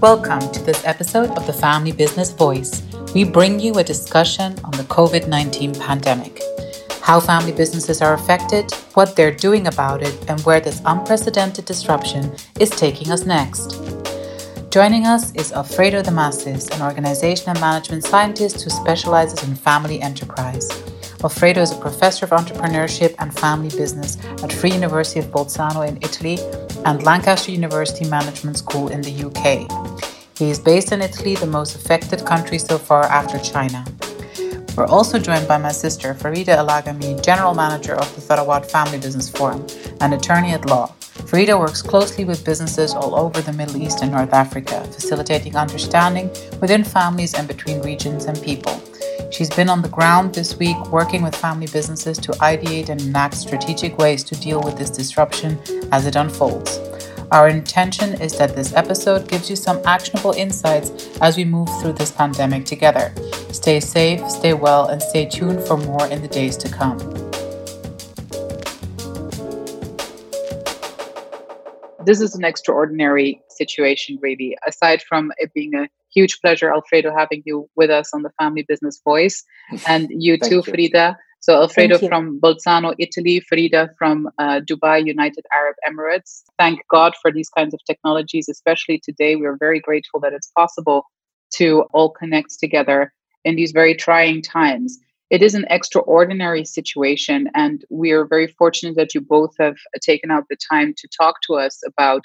Welcome to this episode of the Family Business Voice. We bring you a discussion on the COVID 19 pandemic, how family businesses are affected, what they're doing about it, and where this unprecedented disruption is taking us next. Joining us is Alfredo De Massis, an organizational management scientist who specializes in family enterprise. Alfredo is a professor of entrepreneurship and family business at Free University of Bolzano in Italy and Lancaster University Management School in the UK. He is based in Italy, the most affected country so far after China. We're also joined by my sister, Farida El Agamy, General Manager of the Tharawat Family Business Forum and attorney at law. Farida works closely with businesses all over the Middle East and North Africa, facilitating understanding within families and between regions and people. She's been on the ground this week working with family businesses to ideate and enact strategic ways to deal with this disruption as it unfolds. Our intention is that this episode gives you some actionable insights as we move through this pandemic together. Stay safe, stay well, and stay tuned for more in the days to come. This is an extraordinary situation, really. Aside from it being a huge pleasure, Alfredo, having you with us on the Family Business Voice, and you too, you. Farida. So Alfredo from Bolzano, Italy, Farida from uh, Dubai, United Arab Emirates. Thank God for these kinds of technologies, especially today. We're very grateful that it's possible to all connect together in these very trying times. It is an extraordinary situation, and we are very fortunate that you both have taken out the time to talk to us about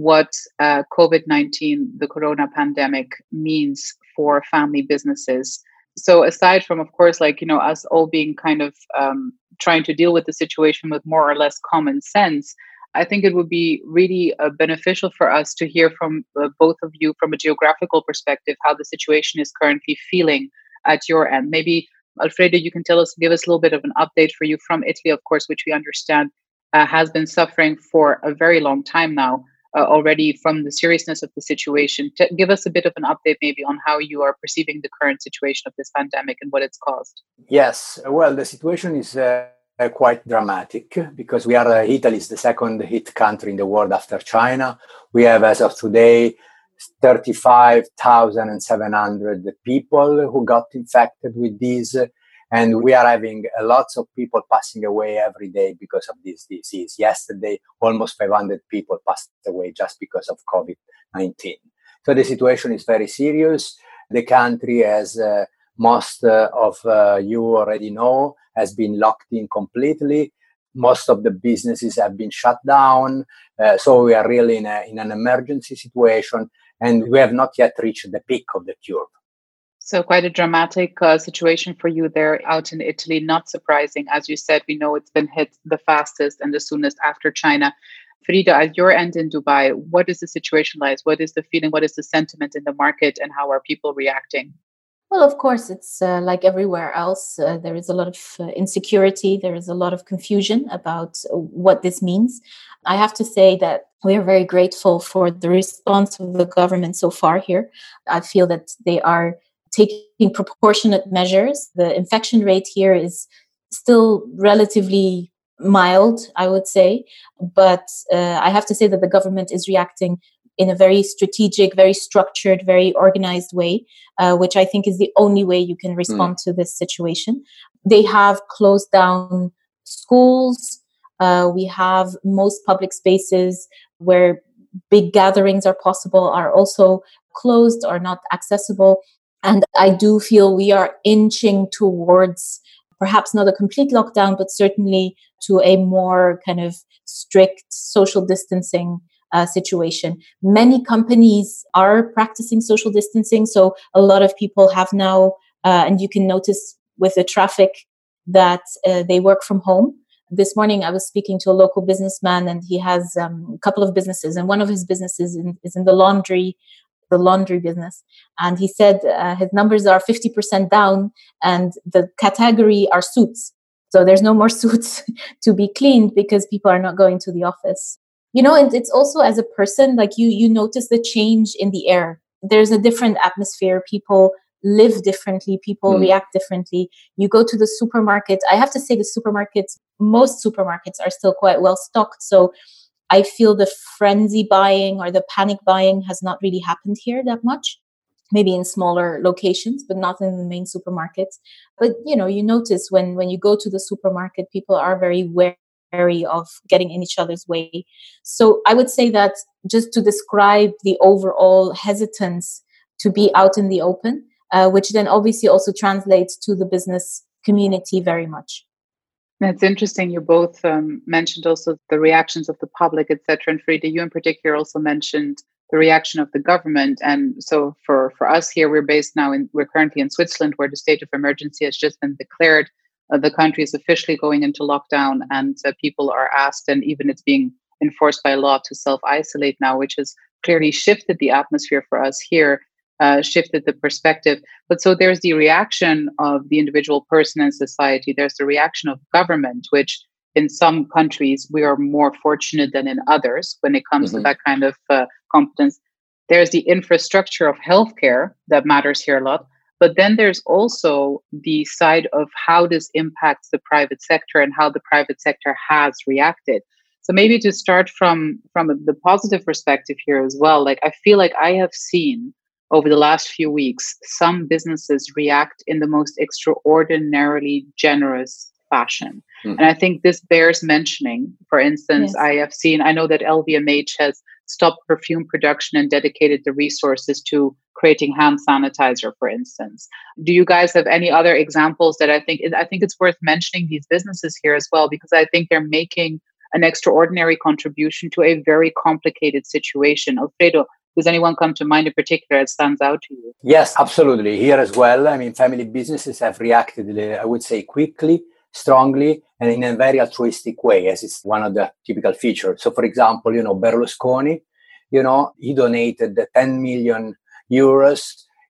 what uh, COVID 19, the corona pandemic, means for family businesses. So aside from of course like you know us all being kind of um, trying to deal with the situation with more or less common sense i think it would be really uh, beneficial for us to hear from uh, both of you from a geographical perspective how the situation is currently feeling at your end. Maybe alfredo you can tell us give us a little bit of an update for you from italy of course which we understand uh, has been suffering for a very long time now uh, already from the seriousness of the situation. To give us a bit of an update, maybe, on how you are perceiving the current situation of this pandemic and what it's caused. Yes, well, the situation is uh, quite dramatic because we are uh, Italy is the second hit country in the world after China. We have, as of today, 35,700 people who got infected with this and we are having lots of people passing away every day because of this disease. Yesterday, almost 500 people passed away just because of COVID 19. So the situation is very serious. The country, as uh, most uh, of uh, you already know, has been locked in completely. Most of the businesses have been shut down. Uh, so we are really in, a, in an emergency situation and we have not yet reached the peak of the curve. So, quite a dramatic uh, situation for you there out in Italy. Not surprising. As you said, we know it's been hit the fastest and the soonest after China. Farida, at your end in Dubai, what is the situation like? What is the feeling? What is the sentiment in the market? And how are people reacting? Well, of course, it's uh, like everywhere else. Uh, there is a lot of uh, insecurity. There is a lot of confusion about what this means. I have to say that we are very grateful for the response of the government so far here. I feel that they are taking proportionate measures. The infection rate here is still relatively mild, I would say. But uh, I have to say that the government is reacting in a very strategic, very structured, very organized way, uh, which I think is the only way you can respond mm. to this situation. They have closed down schools. Uh, we have most public spaces where big gatherings are possible are also closed or not accessible. And I do feel we are inching towards perhaps not a complete lockdown, but certainly to a more kind of strict social distancing uh, situation. Many companies are practicing social distancing. So a lot of people have now, uh, and you can notice with the traffic that uh, they work from home. This morning, I was speaking to a local businessman, and he has um, a couple of businesses, and one of his businesses in, is in the laundry the laundry business. And he said uh, his numbers are 50% down, and the category are suits. So there's no more suits to be cleaned because people are not going to the office. You know, and it's also as a person, like you, you notice the change in the air. There's a different atmosphere. People live differently. People mm. react differently. You go to the supermarket. I have to say, the supermarkets, most supermarkets are still quite well stocked. So I feel the frenzy buying or the panic buying has not really happened here that much. Maybe in smaller locations, but not in the main supermarkets. But you know, you notice when when you go to the supermarket, people are very wary of getting in each other's way. So I would say that just to describe the overall hesitance to be out in the open, uh, which then obviously also translates to the business community very much. It's interesting. You both um, mentioned also the reactions of the public, etc. And Farida, you in particular also mentioned the reaction of the government. And so for for us here, we're based now in we're currently in Switzerland, where the state of emergency has just been declared. Uh, the country is officially going into lockdown, and uh, people are asked, and even it's being enforced by law to self isolate now, which has clearly shifted the atmosphere for us here uh, shifted the perspective. But so there's the reaction of the individual person and society. There's the reaction of government, which in some countries we are more fortunate than in others when it comes mm-hmm. to that kind of uh, competence. There's the infrastructure of healthcare that matters here a lot. But then there's also the side of how this impacts the private sector and how the private sector has reacted. So maybe to start from from the positive perspective here as well, like I feel like I have seen over the last few weeks, some businesses react in the most extraordinarily generous fashion. Mm. And I think this bears mentioning. For instance, yes. I have seen, I know that LVMH has stopped perfume production and dedicated the resources to creating hand sanitizer, for instance. Do you guys have any other examples that I think, I think it's worth mentioning these businesses here as well, because I think they're making an extraordinary contribution to a very complicated situation. Alfredo, does anyone come to mind in particular that stands out to you? Yes, absolutely. Here as well. I mean, family businesses have reacted, I would say, quickly, strongly, and in a very altruistic way, as it's one of the typical features. So, for example, you know, Berlusconi, you know, he donated 10 million euros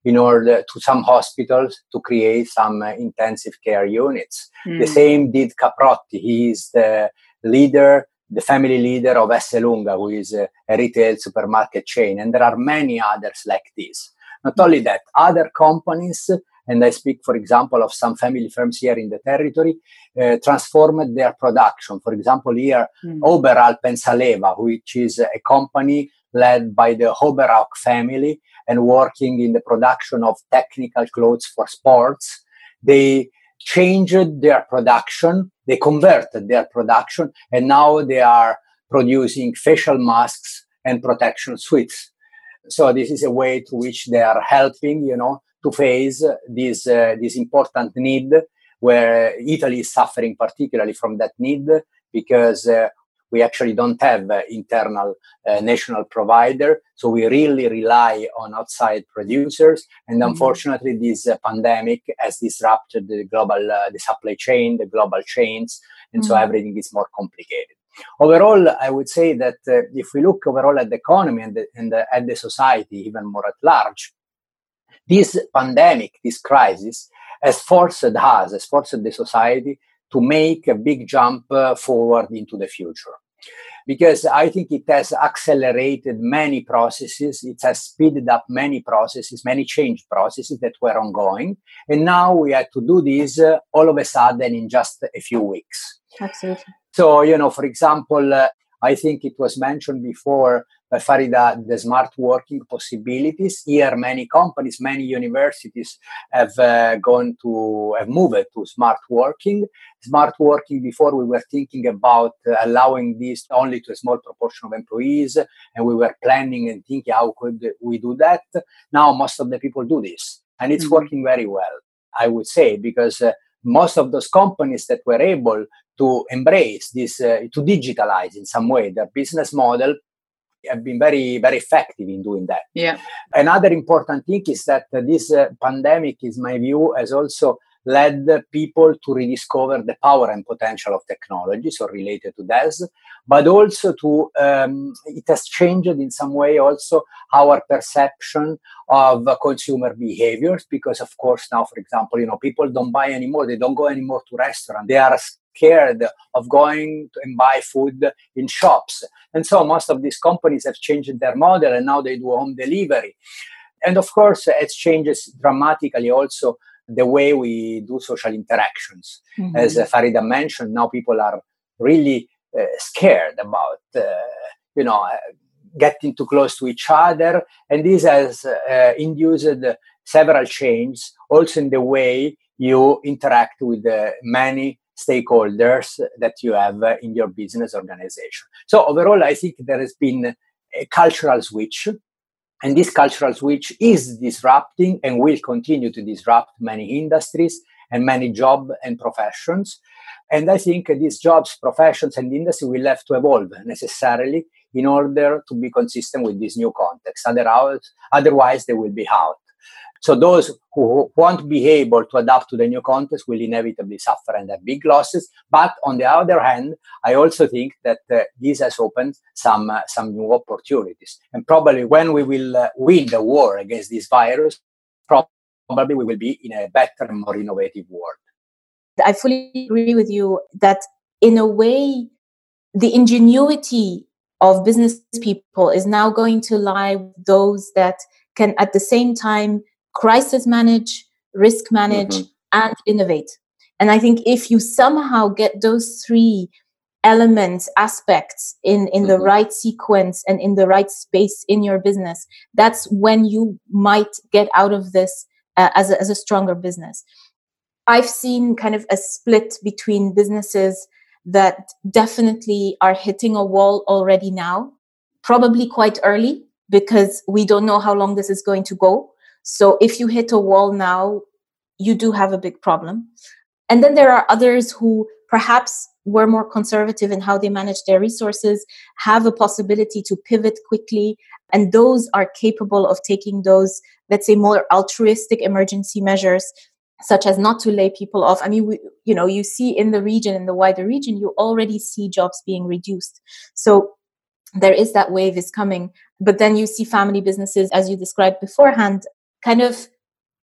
in order to some hospitals to create some uh, intensive care units. Mm. The hmm. same did Caprotti. He is the leader the family leader of Esselunga, who is a, a retail supermarket chain. And there are many others like this. Not only that, other companies, and I speak, for example, of some family firms here in the territory, uh, transformed their production. For example, here, mm. Oberalp which is a company led by the Oberrauch family and working in the production of technical clothes for sports. They changed their production, they converted their production, and now they are producing facial masks and protection suits. So this is a way to which they are helping, you know, to face this uh, this important need, where Italy is suffering particularly from that need because uh, we actually don't have internal uh, national provider so we really rely on outside producers and mm-hmm. unfortunately this uh, pandemic has disrupted the global uh, the supply chain the global chains and mm-hmm. so everything is more complicated overall i would say that uh, if we look overall at the economy and, the, and the, at the society even more at large this pandemic this crisis has forced us has forced the society to make a big jump uh, forward into the future because I think it has accelerated many processes. It has speeded up many processes, many change processes that were ongoing. And now we had to do this uh, all of a sudden in just a few weeks. Absolutely. So, you know, for example, uh, I think it was mentioned before by Farida the smart working possibilities. Here, many companies, many universities have uh, gone to have moved to smart working. Smart working before we were thinking about uh, allowing this only to a small proportion of employees, and we were planning and thinking how could we do that. Now most of the people do this, and it's mm-hmm. working very well. I would say because. Uh, most of those companies that were able to embrace this, uh, to digitalize in some way their business model, have been very, very effective in doing that. Yeah. Another important thing is that uh, this uh, pandemic, is my view, has also led people to rediscover the power and potential of technology, so related to that, but also to um, it has changed in some way also our perception of consumer behaviors because of course now for example you know people don't buy anymore they don't go anymore to restaurants they are scared of going and buy food in shops and so most of these companies have changed their model and now they do home delivery and of course it changes dramatically also the way we do social interactions. Mm-hmm. As uh, Farida mentioned, now people are really uh, scared about, uh, you know, uh, getting too close to each other. And this has uh, induced several changes also in the way you interact with many stakeholders that you have uh, in your business organization. So overall, I think there has been a cultural switch and this cultural switch is disrupting and will continue to disrupt many industries and many jobs and professions. And I think these jobs, professions, and industry will have to evolve necessarily in order to be consistent with this new context. Otherwise, otherwise they will be out. So those who won't be able to adapt to the new context will inevitably suffer and have big losses. But on the other hand, I also think that uh, this has opened some uh, some new opportunities. And probably when we will uh, win the war against this virus, probably we will be in a better more innovative world. I fully agree with you that in a way, the ingenuity of business people is now going to lie with those that can at the same time crisis manage, risk manage, mm-hmm. and innovate. And I think if you somehow get those three elements, aspects in, in mm-hmm. the right sequence and in the right space in your business, that's when you might get out of this uh, as, a, as a stronger business. I've seen kind of a split between businesses that definitely are hitting a wall already now, probably quite early because we don't know how long this is going to go. So if you hit a wall now, you do have a big problem. And then there are others who perhaps were more conservative in how they manage their resources, have a possibility to pivot quickly, and those are capable of taking those, let's say, more altruistic emergency measures such as not to lay people off. I mean, we, you know, you see in the region, in the wider region, you already see jobs being reduced. So there is that wave is coming. But then you see family businesses, as you described beforehand, kind of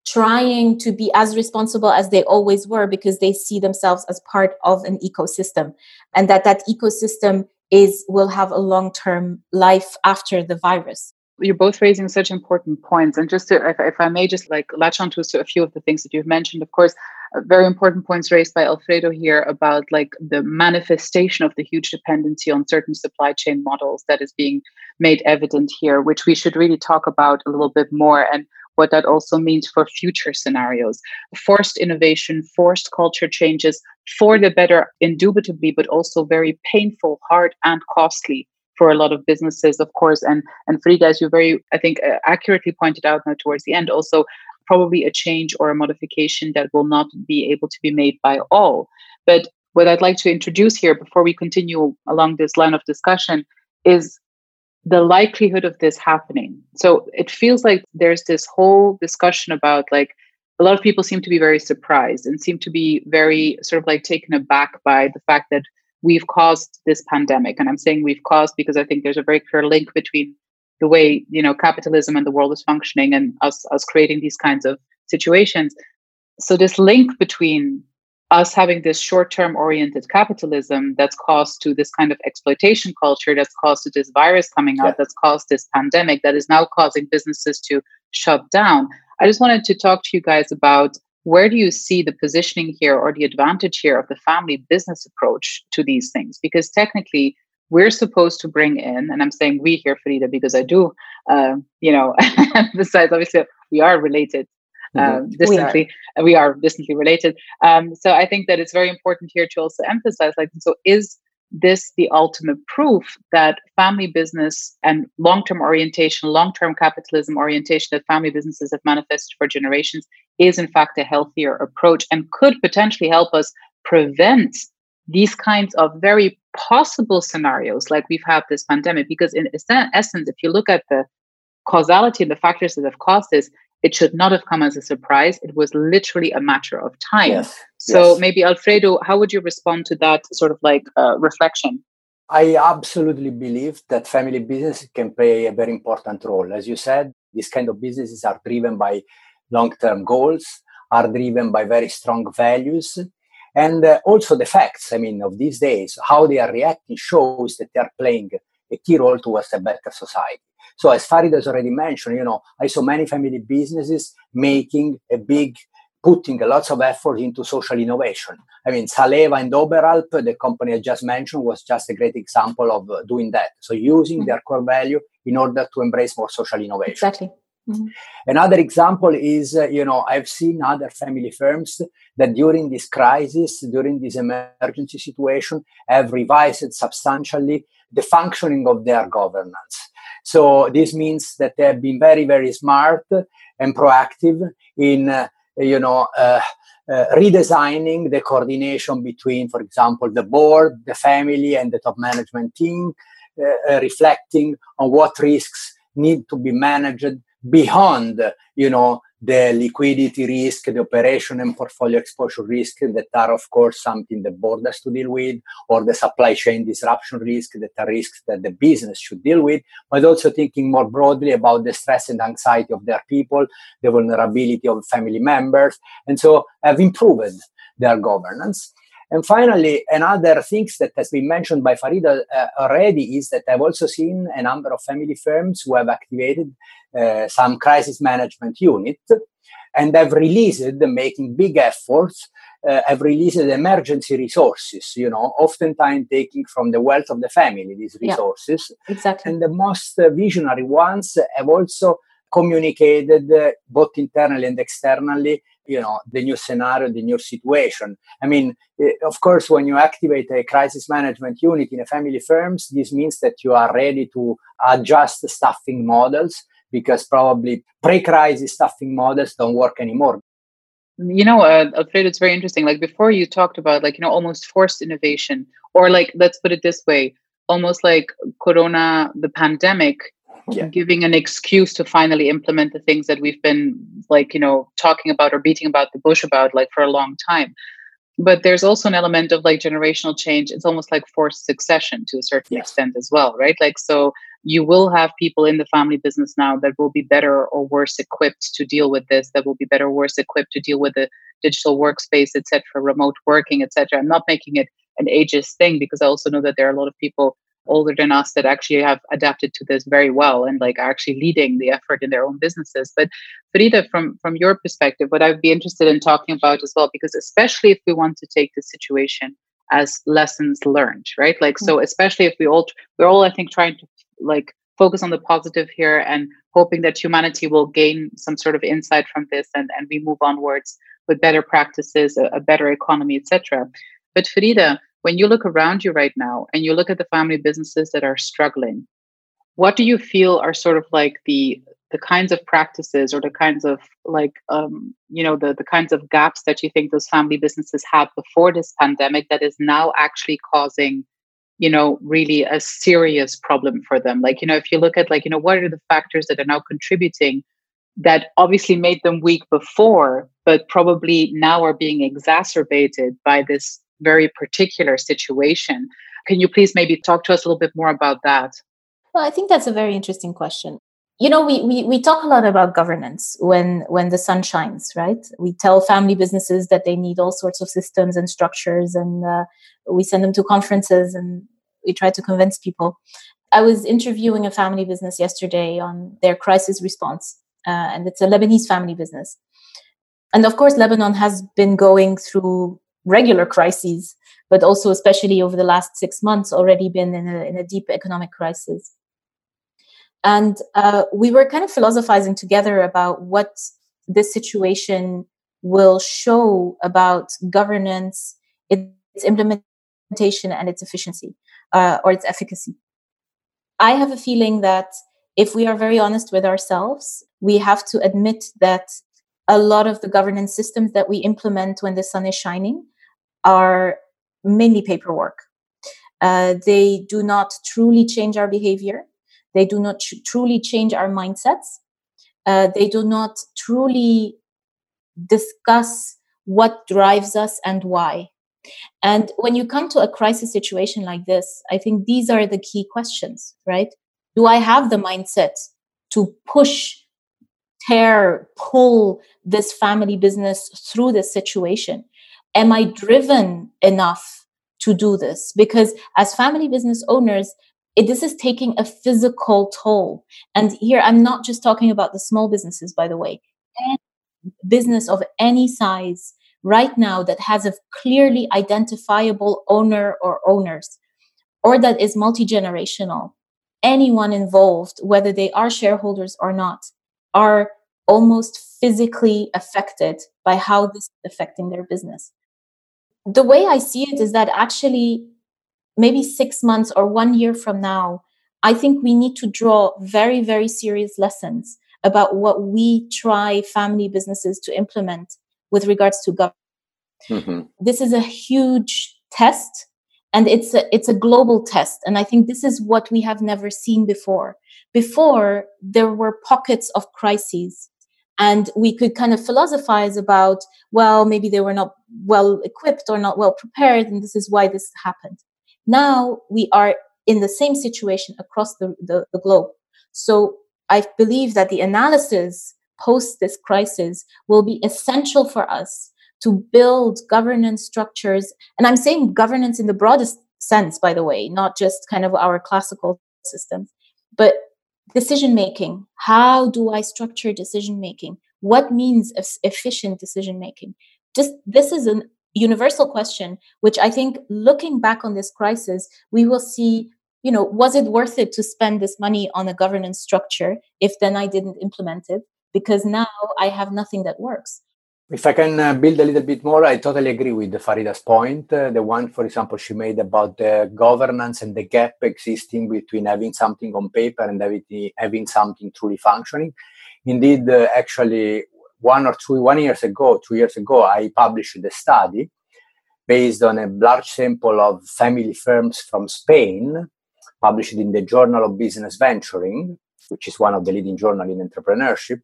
trying to be as responsible as they always were because they see themselves as part of an ecosystem and that that ecosystem is will have a long-term life after the virus. You're both raising such important points. And just to, if, if i may just like latch on to a few of the things that you've mentioned of course uh, very important points raised by alfredo here about like the manifestation of the huge dependency on certain supply chain models that is being made evident here which we should really talk about a little bit more. And what that also means for future scenarios. Forced innovation, forced culture changes for the better, indubitably, but also very painful, hard, and costly for a lot of businesses, of course. And and Farida, as you very, I think, uh, accurately pointed out now towards the end, also probably a change or a modification that will not be able to be made by all. But what I'd like to introduce here before we continue along this line of discussion is the likelihood of this happening. So it feels like there's this whole discussion about like a lot of people seem to be very surprised and seem to be very sort of like taken aback by the fact that we've caused this pandemic. And I'm saying we've caused because I think there's a very clear link between the way you know capitalism and the world is functioning and us us creating these kinds of situations. So this link between us having this short-term oriented capitalism that's caused to this kind of exploitation culture that's caused to this virus coming out yeah. that's caused this pandemic that is now causing businesses to shut down i just wanted to talk to you guys about where do you see the positioning here or the advantage here of the family business approach to these things because technically we're supposed to bring in and i'm saying we here farida because i do uh, you know besides obviously we are related mm-hmm. um, distantly. We are. we are distantly related. Um, so I think that it's very important here to also emphasize, like, so is this the ultimate proof that family business and long-term orientation, long-term capitalism orientation that family businesses have manifested for generations is in fact a healthier approach and could potentially help us prevent these kinds of very possible scenarios like we've had this pandemic because in essence if you look at the causality and the factors that have caused this it should not have come as a surprise. It was literally a matter of time. Yes. So yes. maybe Alfredo, how would you respond to that sort of like uh, reflection? I absolutely believe that family business can play a very important role. As you said, these kind of businesses are driven by long-term goals, are driven by very strong values, and uh, also the facts. I mean, of these days, how they are reacting shows that they are playing a key role towards a better society. So, as Farid has already mentioned, you know, I saw many family businesses making a big putting lots of effort into social innovation. I mean, Salewa and Oberalp, the company I just mentioned, was just a great example of uh, doing that. So using mm-hmm. their core value in order to embrace more social innovation. Exactly. Mm-hmm. Another example is, uh, you know, I've seen other family firms that during this crisis, during this emergency situation, have revised substantially the functioning of their governance. So this means that they have been very, very smart and proactive in uh, you know, uh, uh, redesigning the coordination between, for example, the board, the family, and the top management team, uh, uh reflecting on what risks need to be managed beyond, you know, the liquidity risk, the operation and portfolio exposure risk that are, of course, something the board has to deal with, or the supply chain disruption risk that are risks that the business should deal with, but also thinking more broadly about the stress and anxiety of their people, the vulnerability of family members, and so have improved their governance. And finally, another thing that has been mentioned by Farida uh, already is that I've also seen a number of family firms who have activated uh, some crisis management unit and have released, making big efforts, uh, have released emergency resources, you know, oftentimes taking from the wealth of the family these resources. Yeah, exactly. And the most uh, visionary ones have also communicated uh, both internally and externally you know the new scenario the new situation. I mean eh, of course when you activate a crisis management unit in a family firms this means that you are ready to adjust staffing models because probably pre-crisis staffing models don't work anymore. You know uh, alfredo it's very interesting. Like before you talked about like you know almost forced innovation or like let's put it this way almost like corona the pandemic yeah. giving an excuse to finally implement the things that we've been like you know talking about or beating about the bush about like for a long time but there's also an element of like generational change it's almost like forced succession to a certain yes. extent as well right like so you will have people in the family business now that will be better or worse equipped to deal with this that will be better or worse equipped to deal with the digital workspace etc remote working etc i'm not making it an ageist thing because i also know that there are a lot of people older than us that actually have adapted to this very well and like are actually leading the effort in their own businesses. But Farida, from from your perspective, what I'd be interested in talking about as well, because especially if we want to take the situation as lessons learned, right? Like mm-hmm. so, especially if we all we're all I think trying to like focus on the positive here and hoping that humanity will gain some sort of insight from this and, and we move onwards with better practices, a, a better economy, etc. But Farida, when you look around you right now and you look at the family businesses that are struggling, what do you feel are sort of like the the kinds of practices or the kinds of like um, you know the the kinds of gaps that you think those family businesses had before this pandemic that is now actually causing you know really a serious problem for them? Like you know if you look at like you know what are the factors that are now contributing that obviously made them weak before but probably now are being exacerbated by this very particular situation. Can you please maybe talk to us a little bit more about that? Well, I think that's a very interesting question. You know, we, we, we talk a lot about governance when, when the sun shines, right? We tell family businesses that they need all sorts of systems and structures, and uh, we send them to conferences and we try to convince people. I was interviewing a family business yesterday on their crisis response, uh, and it's a Lebanese family business. And of course, Lebanon has been going through regular crises, but also, especially over the last six months, already been in a, in a deep economic crisis. And uh, we were kind of philosophizing together about what this situation will show about governance, its implementation, and its efficiency uh, or its efficacy. I have a feeling that if we are very honest with ourselves, we have to admit that a lot of the governance systems that we implement when the sun is shining are mainly paperwork. Uh, they do not truly change our behavior. They do not tr- truly change our mindsets. uh, they do not truly discuss what drives us and why. And when you come to a crisis situation like this, I think these are the key questions, right? Do I have the mindset to push, tear, pull this family business through this situation? Am I driven enough to do this? Because as family business owners, it, this is taking a physical toll. And here I'm not just talking about the small businesses, by the way. Any business of any size right now that has a clearly identifiable owner or owners, or that is multi generational, anyone involved, whether they are shareholders or not, are almost physically affected by how this is affecting their business. The way I see it is that actually, maybe six months or one year from now, I think we need to draw very, very serious lessons about what we try family businesses to implement with regards to government. Mm-hmm. This is a huge test and it's a, it's a global test and i think this is what we have never seen before before there were pockets of crises and we could kind of philosophize about well maybe they were not well equipped or not well prepared and this is why this happened. Now we are in the same situation across the, the, the globe. So i believe that the analysis post this crisis will be essential for us to build governance structures. And I'm saying governance in the broadest sense, by the way, not just kind of our classical systems, but decision making. How do I structure decision making? What means efficient decision making? Just this is a universal question, which I think looking back on this crisis, we will see you know was it worth it to spend this money on a governance structure if then i didn't implement it because now i have nothing that works if I can uh, build a little bit more, I totally agree with Farida's point. Uh, the one, for example, she made about the governance and the gap existing between having something on paper and having, having something truly functioning. Indeed, uh, actually, one or two, one years ago, two years ago, I published a study based on a large sample of family firms from Spain, published in the Journal of Business Venturing, which is one of the leading journals in entrepreneurship,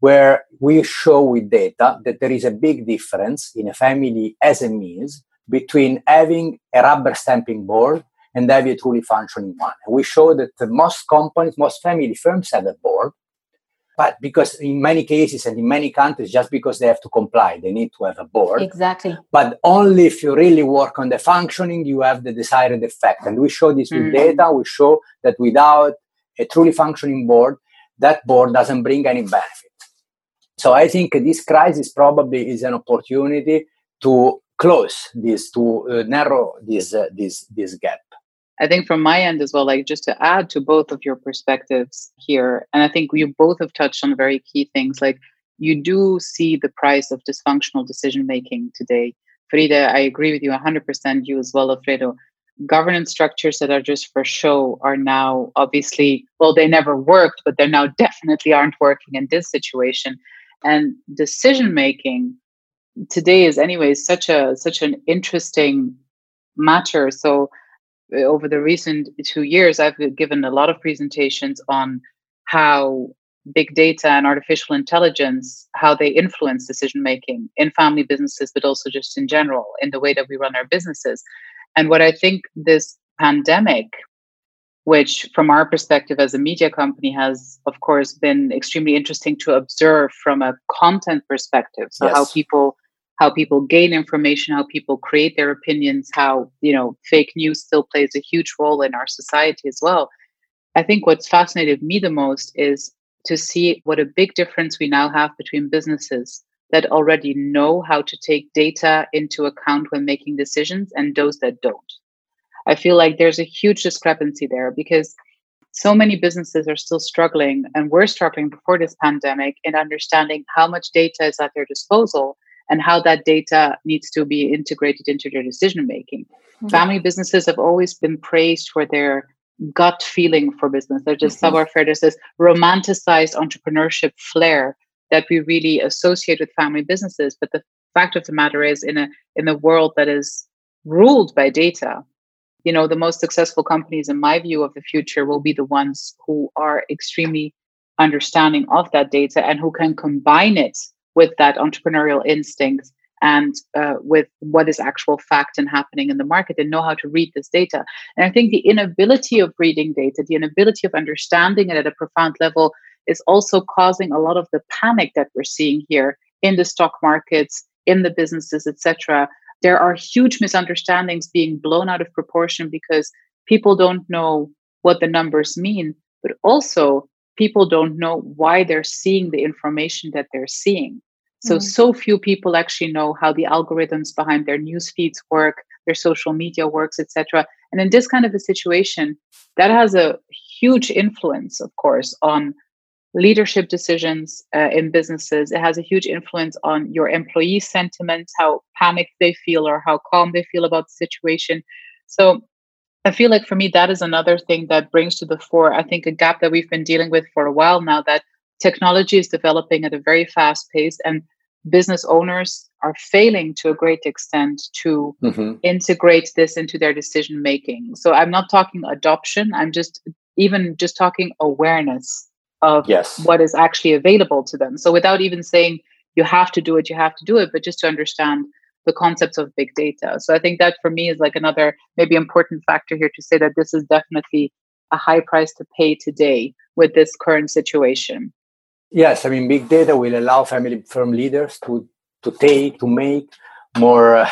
where we show with data that there is a big difference in a family SMEs between having a rubber stamping board and having a truly functioning one. And we show that most companies, most family firms have a board, but because in many cases and in many countries, just because they have to comply, they need to have a board. Exactly. But only if you really work on the functioning, you have the desired effect. And we show this with mm. data. We show that without a truly functioning board, that board doesn't bring any benefit. So I think this crisis probably is an opportunity to close this, to uh, narrow this uh, this this gap. I think from my end as well, like just to add to both of your perspectives here, and I think you both have touched on very key things. Like you do see the price of dysfunctional decision making today. Farida, I agree with you 100%. You as well, Alfredo. Governance structures that are just for show are now obviously, well, they never worked, but they're now definitely aren't working in this situation and decision making today is anyways such a such an interesting matter. So uh, over the recent two years i've given a lot of presentations on how big data and artificial intelligence how they influence decision making in family businesses but also just in general in the way that we run our businesses. And what i think this pandemic which from our perspective as a media company has of course been extremely interesting to observe from a content perspective. So yes. how people how people gain information how people create their opinions how you know fake news still plays a huge role in our society as well. I think what's fascinated me the most is to see what a big difference we now have between businesses that already know how to take data into account when making decisions and those that don't I feel like there's a huge discrepancy there because so many businesses are still struggling, and we're struggling before this pandemic in understanding how much data is at their disposal and how that data needs to be integrated into their decision making. Mm-hmm. Family businesses have always been praised for their gut feeling for business. They're just mm-hmm. fair to this romanticized entrepreneurship flair that we really associate with family businesses. But the fact of the matter is, in a in a world that is ruled by data, you know the most successful companies in my view of the future will be the ones who are extremely understanding of that data and who can combine it with that entrepreneurial instinct and uh, with what is actual fact and happening in the market and know how to read this data. And I think the inability of reading data, the inability of understanding it at a profound level, is also causing a lot of the panic that we're seeing here in the stock markets, in the businesses, etc. There are huge misunderstandings being blown out of proportion because people don't know what the numbers mean, but also people don't know why they're seeing the information that they're seeing. So, mm. so few people actually know how the algorithms behind their news feeds work, their social media works, etc. And in this kind of a situation, that has a huge influence, of course, on leadership decisions uh, in businesses. It has a huge influence on your employee sentiments, how panicked they feel or how calm they feel about the situation. So I feel like for me, that is another thing that brings to the fore, I think, a gap that we've been dealing with for a while now that technology is developing at a very fast pace and business owners are failing to a great extent to mm-hmm. integrate this into their decision making. So I'm not talking adoption, I'm just even just talking awareness of yes. what is actually available to them. So without even saying you have to do it, you have to do it, but just to understand the concepts of big data. So I think that for me is like another maybe important factor here to say that this is definitely a high price to pay today with this current situation. Yes, I mean big data will allow family firm leaders to to take to make more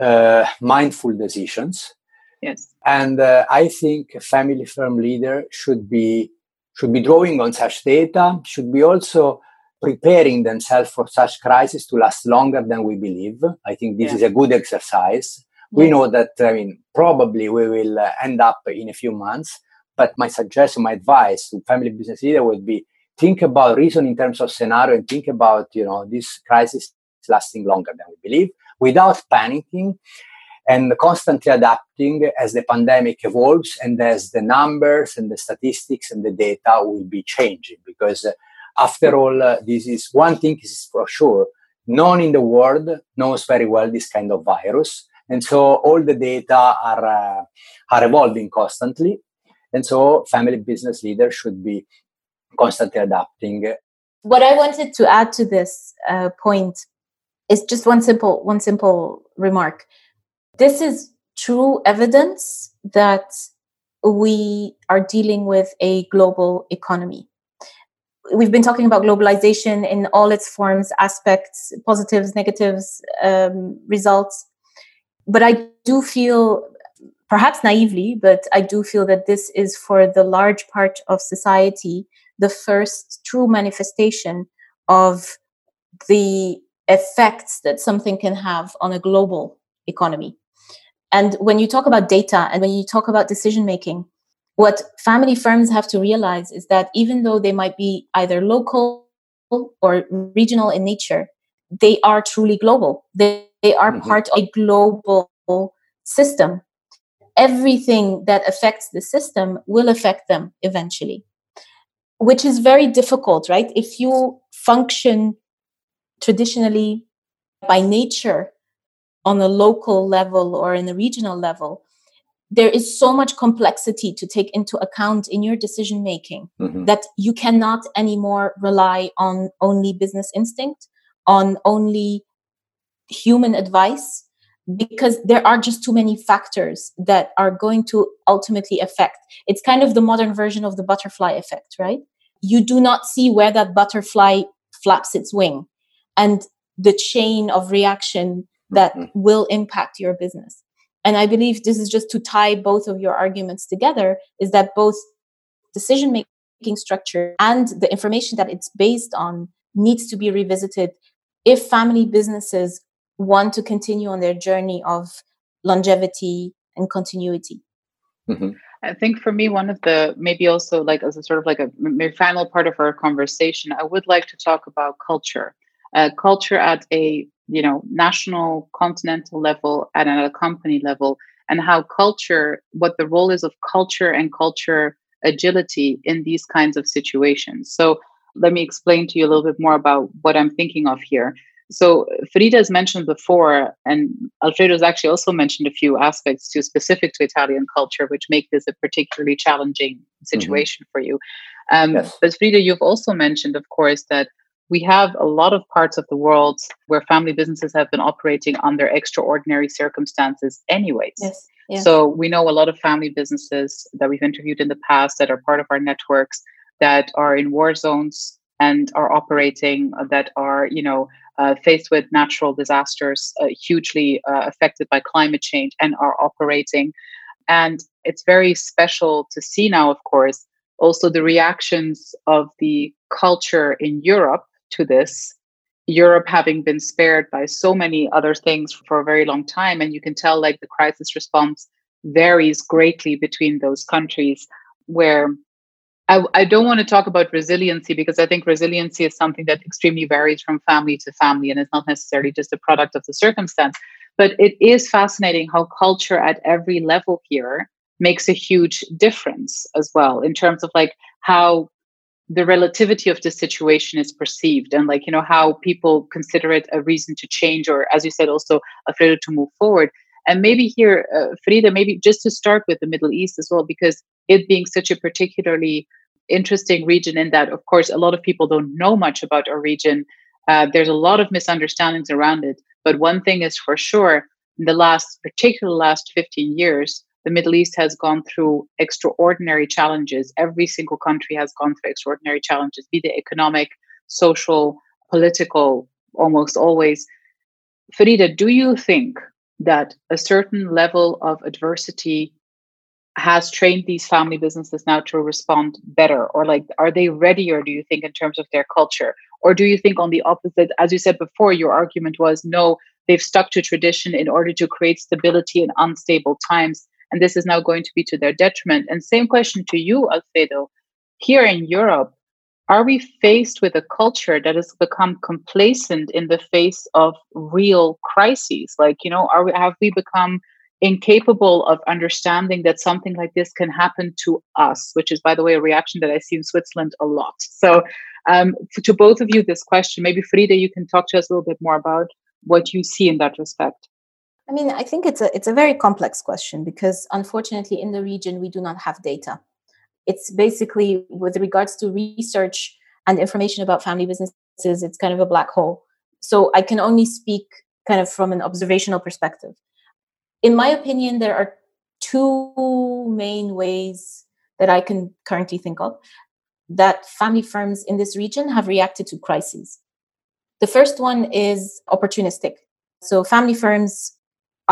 uh, mindful decisions. Yes, and uh, I think a family firm leader should be should be drawing on such data, should be also preparing themselves for such crisis to last longer than we believe. I think this yeah. is a good exercise. We know that, I mean, probably we will uh, end up in a few months, but my suggestion, my advice to family business leader would be think about reason in terms of scenario and think about, you know, this crisis lasting longer than we believe without panicking and constantly adapting as the pandemic evolves and as the numbers and the statistics and the data will be changing. Because uh, after all uh, this is one thing is for sure no one in the world knows very well this kind of virus. And so all the data are uh, are evolving constantly. And so family business leaders should be constantly adapting. What i wanted to add to this uh, point is just one simple one simple remark this is true evidence that we are dealing with a global economy. We've been talking about globalization in all its forms, aspects, positives, negatives, um, results. But I do feel, perhaps naively, but I do feel that this is for the large part of society the first true manifestation of the effects that something can have on a global economy. And when you talk about data and when you talk about decision making, what family firms have to realize is that even though they might be either local or regional in nature, they are truly global. They, they are mm-hmm. part of a global system. Everything that affects the system will affect them eventually, which is very difficult, right? If you function traditionally by nature on a local level or in a regional level there is so much complexity to take into account in your decision making mm-hmm. that you cannot anymore rely on only business instinct on only human advice because there are just too many factors that are going to ultimately affect it's kind of the modern version of the butterfly effect right you do not see where that butterfly flaps its wing and the chain of reaction that mm-hmm. will impact your business. And I believe this is just to tie both of your arguments together is that both decision making structure and the information that it's based on needs to be revisited if family businesses want to continue on their journey of longevity and continuity. Mm-hmm. I think for me, one of the maybe also like as a sort of like a maybe final part of our conversation, I would like to talk about culture. Uh, culture at a you know national continental level and at a company level and how culture what the role is of culture and culture agility in these kinds of situations so let me explain to you a little bit more about what i'm thinking of here so Farida has mentioned before, and Alfredo has actually also mentioned a few aspects too specific to Italian culture, which make this a particularly challenging situation mm-hmm. for you. Um, yes. But Farida, you've also mentioned, of course, that we have a lot of parts of the world where family businesses have been operating under extraordinary circumstances, anyways. Yes. So we know a lot of family businesses that we've interviewed in the past that are part of our networks that are in war zones and are operating uh, that are, you know, uh, faced with natural disasters, uh, hugely uh, affected by climate change, and are operating. And it's very special to see now, of course, also the reactions of the culture in Europe to this. Europe having been spared by so many other things for a very long time. And you can tell, like, the crisis response varies greatly between those countries where I, I, don't want to talk about resiliency because I think resiliency is something that extremely varies from family to family and it's not necessarily just a product of the circumstance. But it is fascinating how culture at every level here makes a huge difference as well in terms of like how the relativity of the situation is perceived and like you know how people consider it a reason to change or as you said also afraid to move forward. And maybe here uh, Farida maybe just to start with the middle east as well because it being such a particularly interesting region in that of course a lot of people don't know much about our region. Uh, there's a lot of misunderstandings around it. But one thing is for sure in the last particular last 15 years the Middle East has gone through extraordinary challenges. Every single country has gone through extraordinary challenges, be they economic, social, political, almost always. Farida, do you think that a certain level of adversity has trained these family businesses now to respond better? Or like, are they ready? Or do you think, in terms of their culture? Or do you think on the opposite, as you said before, your argument was no, they've stuck to tradition in order to create stability in unstable times and this is now going to be to their detriment. And same question to you, Alfredo. Here in Europe, are we faced with a culture that has become complacent in the face of real crises? Like, you know, are we have we become incapable of understanding that something like this can happen to us, which is, by the way, a reaction that I see in Switzerland a lot. So, um, to both of you, this question, maybe Farida, you can talk to us a little bit more about what you see in that respect. I mean, I think it's a it's a very complex question because unfortunately in the region we do not have data. It's basically with regards to research and information about family businesses, it's kind of a black hole. So I can only speak kind of from an observational perspective. In my opinion, there are two main ways that I can currently think of that family firms in this region have reacted to crises. The first one is opportunistic. So family firms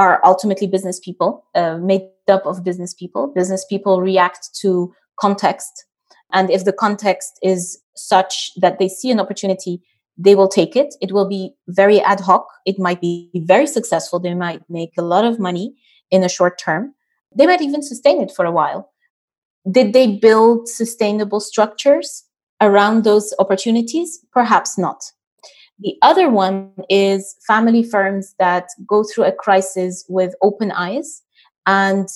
are ultimately business people, uh, made up of business people. Business people react to context. And if the context is such that they see an opportunity, they will take it. It will be very ad hoc. It might be very successful. They might make a lot of money in a short term. They might even sustain it for a while. Did they build sustainable structures around those opportunities? Perhaps not. The other one is family firms that go through a crisis with open eyes and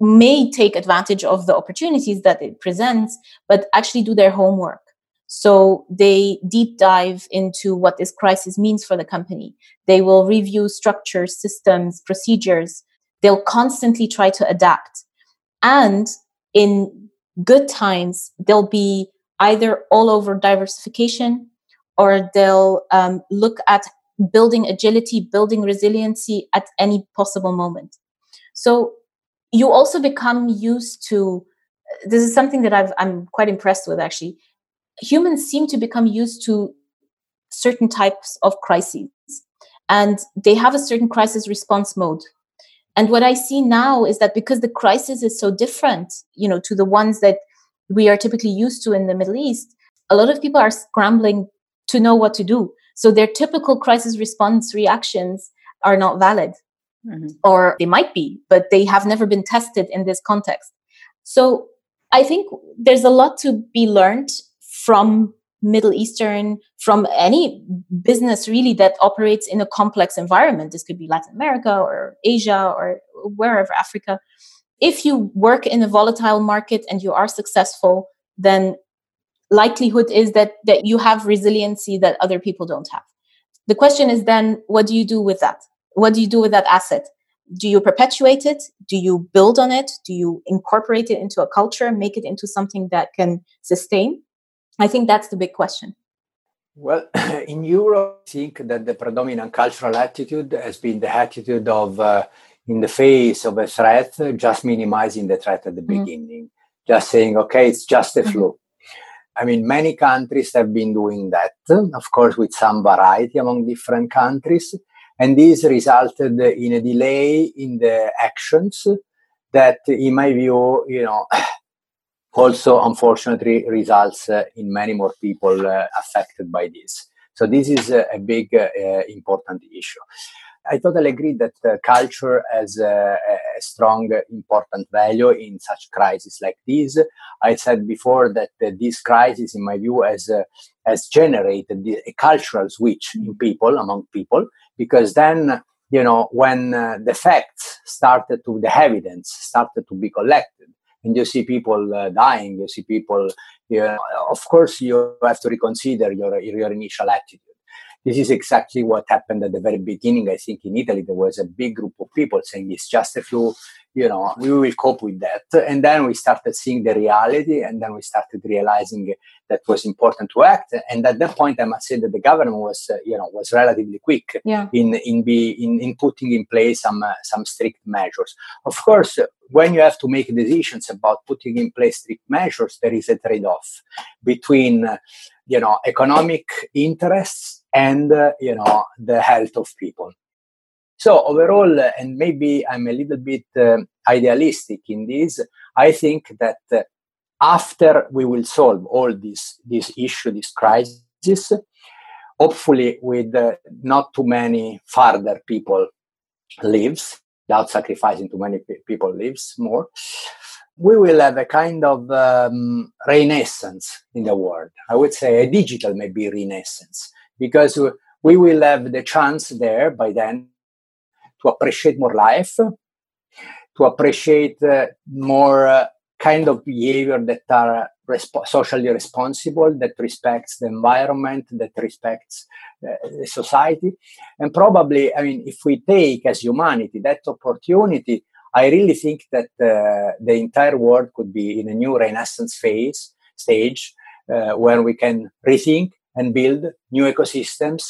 may take advantage of the opportunities that it presents, but actually do their homework. So they deep dive into what this crisis means for the company. They will review structures, systems, procedures. They'll constantly try to adapt. And in good times, they'll be either all over diversification or they'll um, look at building agility, building resiliency at any possible moment. So you also become used to this is something that I've, I'm quite impressed with actually. Humans seem to become used to certain types of crises and they have a certain crisis response mode. And what I see now is that because the crisis is so different, you know, to the ones that we are typically used to in the Middle East, a lot of people are scrambling to know what to do. So their typical crisis response reactions are not valid, mm-hmm. or they might be, but they have never been tested in this context. So I think there's a lot to be learned from Middle Eastern, from any business really that operates in a complex environment. This could be Latin America or Asia or wherever, Africa. If you work in a volatile market and you are successful, then likelihood is that that you have resiliency that other people don't have the question is then what do you do with that what do you do with that asset do you perpetuate it? Do you build on it? Do you incorporate it into a culture, make it into something that can sustain? I think that's the big question. Well, in Europe, I think that the predominant cultural attitude has been the attitude of, uh, in the face of a threat, just minimizing the threat at the mm-hmm. beginning, just saying, okay, it's just a mm-hmm. flu. I mean, many countries have been doing that, of course, with some variety among different countries. And this resulted in a delay in the actions that, in my view, you know, also unfortunately results uh, in many more people uh, affected by this. So this is a, a big, uh, important issue. I totally agree that uh, culture has a, a, strong, important value in such crises like this. I said before that uh, this crisis, in my view, has uh, has generated a cultural switch in people among people because then you know when uh, the facts started to the evidence started to be collected and you see people uh, dying you see people you know, of course you have to reconsider your your initial attitude this is exactly what happened at the very beginning. I think in Italy there was a big group of people saying it's just a flu, you know, we will cope with that. And then we started seeing the reality, and then we started realizing that was important to act. And at that point, I must say that the government was, uh, you know, was relatively quick yeah. in in be in, in putting in place some uh, some strict measures. Of course, when you have to make decisions about putting in place strict measures, there is a trade-off between, uh, you know, economic interests and uh, you know the health of people. So overall uh, and maybe i'm a little bit uh, idealistic in this i think that uh, after we will solve all this this issue this crisis hopefully with uh, not too many further people lives without sacrificing too many people lives more we will have a kind of um, renaissance in the world. I would say a digital maybe renaissance because we will have the chance there by then to appreciate more life, to appreciate uh, more uh, kind of behavior that are resp- socially responsible, that respects the environment, that respects uh, society. And probably, I mean, if we take as humanity that opportunity, I really think that uh, the entire world could be in a new renaissance phase, stage, uh, where we can rethink and build new ecosystems.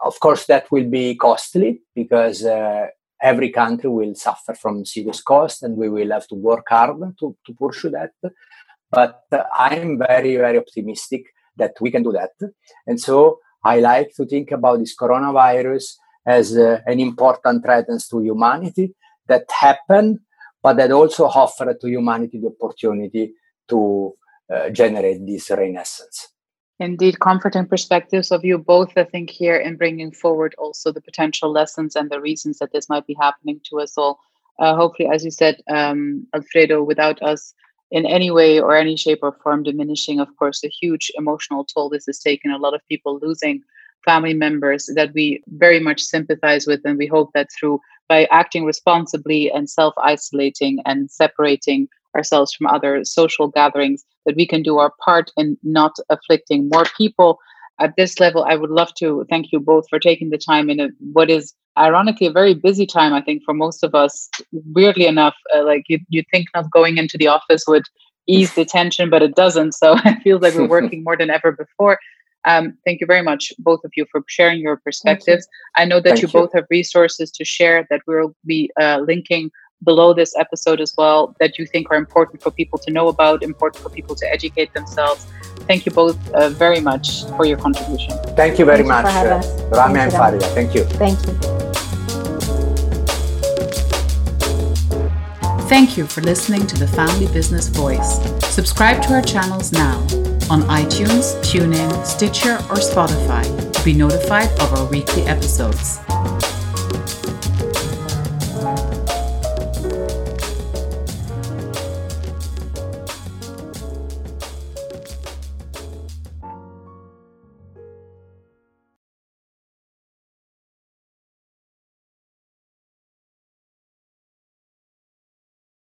Of course, that will be costly because uh, every country will suffer from serious cost and we will have to work hard to, to pursue that. But uh, I'm very, very optimistic that we can do that. And so I like to think about this coronavirus as uh, an important threat to humanity that happen, but that also offer to humanity the opportunity to uh, generate this renaissance. Indeed, comforting perspectives of you both, I think, here in bringing forward also the potential lessons and the reasons that this might be happening to us all. Uh, hopefully, as you said, um, Alfredo, without us in any way or any shape or form diminishing, of course, the huge emotional toll this has taken, a lot of people losing family members that we very much sympathize with. And we hope that through by acting responsibly and self isolating and separating ourselves from other social gatherings, that we can do our part in not afflicting more people. At this level, I would love to thank you both for taking the time in a, what is ironically a very busy time, I think, for most of us. Weirdly enough, uh, like you, you think not going into the office would ease the tension, but it doesn't. So it feels like we're working more than ever before. Um, thank you very much, both of you, for sharing your perspectives. I know that you, you, both have resources to share that we'll be uh, linking below this episode as well that you think are important for people to know about, important for people to educate themselves. Thank you both uh, very much for your contribution. Thank you very Thank much, you uh, Ramia and Farida. Thank you. Thank you. Thank you for listening to the Family Business Voice. Subscribe to our channels now on iTunes, TuneIn, Stitcher, or Spotify to be notified of our weekly episodes.